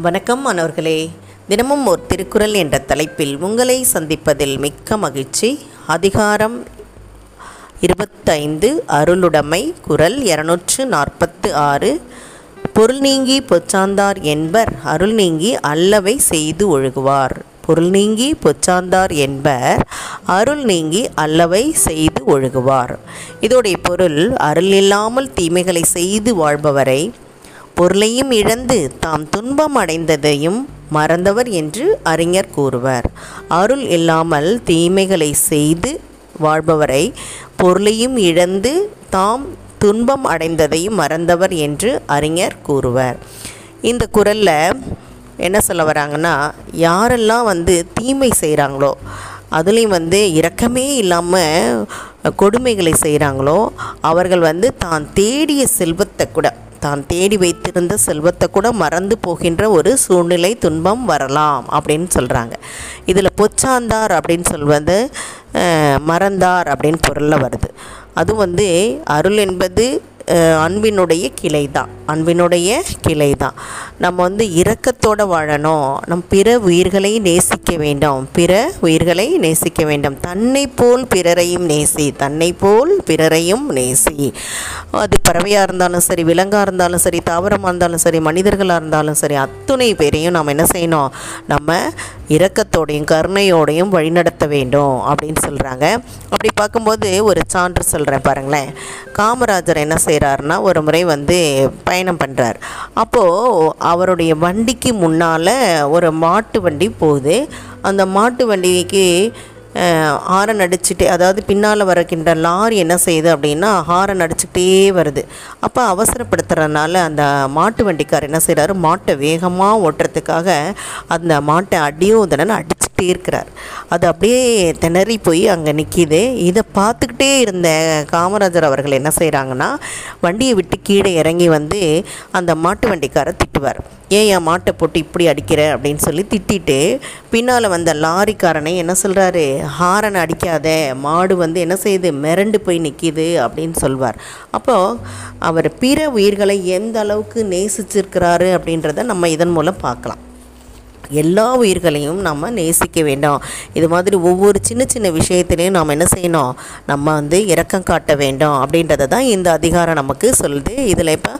வணக்கம் மாணவர்களே. தினமும் ஒரு திருக்குறள் என்ற தலைப்பில் உங்களை சந்திப்பதில் மிக்க மகிழ்ச்சி. அதிகாரம் இருபத்தைந்து அருளுடைமை குரல் இருநூற்று நாற்பத்து ஆறு. பொருள் நீங்கி பொச்சாந்தார் என்பர் அருள் நீங்கி அல்லவை செய்து ஒழுகுவார். பொருள் நீங்கி பொச்சாந்தார் என்பர் அருள் நீங்கி அல்லவை செய்து ஒழுகுவார். இதோடைய பொருள் அருள் இல்லாமல் தீமைகளை செய்து வாழ்பவரை பொருளையும் இழந்து தாம் துன்பம் அடைந்ததையும் மறந்தவர் என்று அறிஞர் கூறுவர். அருள் இல்லாமல் தீமைகளை செய்து வாழ்பவரை பொருளையும் இழந்து தாம் துன்பம் அடைந்ததையும் மறந்தவர் என்று அறிஞர் கூறுவர். இந்த குரலில் என்ன சொல்ல வராங்கன்னா யாரெல்லாம் வந்து தீமை செய்கிறாங்களோ அதுலேயும் வந்து இரக்கமே இல்லாமல் கொடுமைகளை செய்கிறாங்களோ அவர்கள் வந்து தான் தேடிய செல்வத்தை கூட தான் தேடி வைத்திருந்த செல்வத்தை கூட மறந்து போகின்ற ஒரு சூழ்நிலை துன்பம் வரலாம் அப்படின்னு சொல்கிறாங்க இதில் பொச்சாந்தார் அப்படின்னு சொல்வது மறந்தார் அப்படின்னு பொருளில் வருது. அது வந்து அருள் என்பது அன்பினுடைய கிளை தான் அன்பினுடைய கிளை தான் நம்ம வந்து இரக்கத்தோடு வாழணும். நம் பிற உயிர்களை நேசிக்க வேண்டும். பிற உயிர்களை நேசிக்க வேண்டும். தன்னை போல் பிறரையும் நேசி. தன்னை போல் பிறரையும் நேசி. அது பறவையாக இருந்தாலும் சரி விலங்காக இருந்தாலும் சரி தாவரமாக இருந்தாலும் சரி மனிதர்களாக இருந்தாலும் சரி அத்துணை பேரையும் நாம் என்ன செய்யணும்? நம்ம இரக்கத்தோடையும் கருணையோடையும் வழிநடத்த வேண்டும் அப்படின்னு சொல்கிறாங்க அப்படி பார்க்கும்போது ஒரு சான்று சொல்கிறேன் பாருங்களேன். காமராஜர் என்ன செய்கிறாருன்னா ஒரு முறை வந்து பயணம் பண்ணுறார் அப்போது அவருடைய வண்டிக்கு முன்னால் ஒரு மாட்டு வண்டி போகுது. அந்த மாட்டு வண்டிக்கு ஹாரன் அடிச்சுட்டே அதாவது பின்னால் வரக்கின்ற லாரி என்ன செய்யுது அப்படின்னா ஹாரன் அடிச்சுக்கிட்டே வருது. அப்போ அவசரப்படுத்துறதுனால அந்த மாட்டு வண்டிக்கார் என்ன செய்கிறாரு மாட்டை வேகமாக ஓட்டுறதுக்காக அந்த மாட்டை அடியோதனன் அடிச்சு இருக்கிறார். அது அப்படியே திணறி போய் அங்கே நிற்கிது இதை பார்த்துக்கிட்டே இருந்த காமராஜர் அவர்கள் என்ன செய்கிறாங்கன்னா வண்டியை விட்டு கீழே இறங்கி வந்து அந்த மாட்டு வண்டிக்காரை திட்டுவார். ஏன் என் மாட்டை போட்டு இப்படி அடிக்கிற? அப்படின்னு சொல்லி திட்டிட்டு பின்னால் வந்த லாரிக்காரனை என்ன சொல்கிறாரு ஹாரன் அடிக்காத மாடு வந்து என்ன செய்யுது மிரண்டு போய் நிற்கிது அப்படின்னு சொல்வார். அப்போது அவர் பிற உயிர்களை எந்த அளவுக்கு நேசிச்சிருக்கிறாரு அப்படின்றத நம்ம இதன் மூலம் பார்க்கலாம். எல்லா உயிர்களையும் நம்ம நேசிக்க வேண்டும். இது மாதிரி ஒவ்வொரு சின்ன சின்ன விஷயத்திலையும் நாம் என்ன செய்யணும்? நம்ம வந்து இரக்கம் காட்ட வேண்டும் அப்படின்றத தான் இந்த அதிகாரம் நமக்கு சொல்லுது. இதில் இப்போ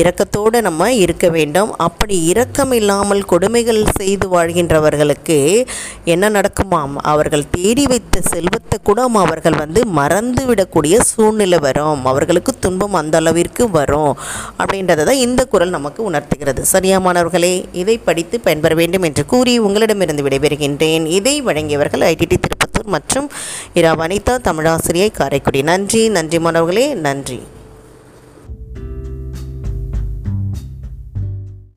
இரக்கத்தோடு நம்ம இருக்க வேண்டும். அப்படி இரக்கம் இல்லாமல் கொடுமைகள் செய்து வாழ்கின்றவர்களுக்கு என்ன நடக்குமாம்? அவர்கள் தேடி வைத்த செல்வத்தை கூட அவர்கள் வந்து மறந்து விடக்கூடிய சூழ்நிலை வரும். அவர்களுக்கு துன்பம் அந்த அளவிற்கு வரும் அப்படின்றத தான் இந்த குரல் நமக்கு உணர்த்துகிறது. சரியா மாணவர்களே இதை படித்து பயன்பெற வேண்டும் என்று என்று கூறி உங்களிடமிருந்து விடைபெறுகின்றேன். இதை வழங்கியவர்கள் ஐடிடி திருப்பத்தூர் மற்றும் இரா வனிதா தமிழாசிரியை காரைக்குடி. நன்றி நன்றி மாணவர்களே நன்றி.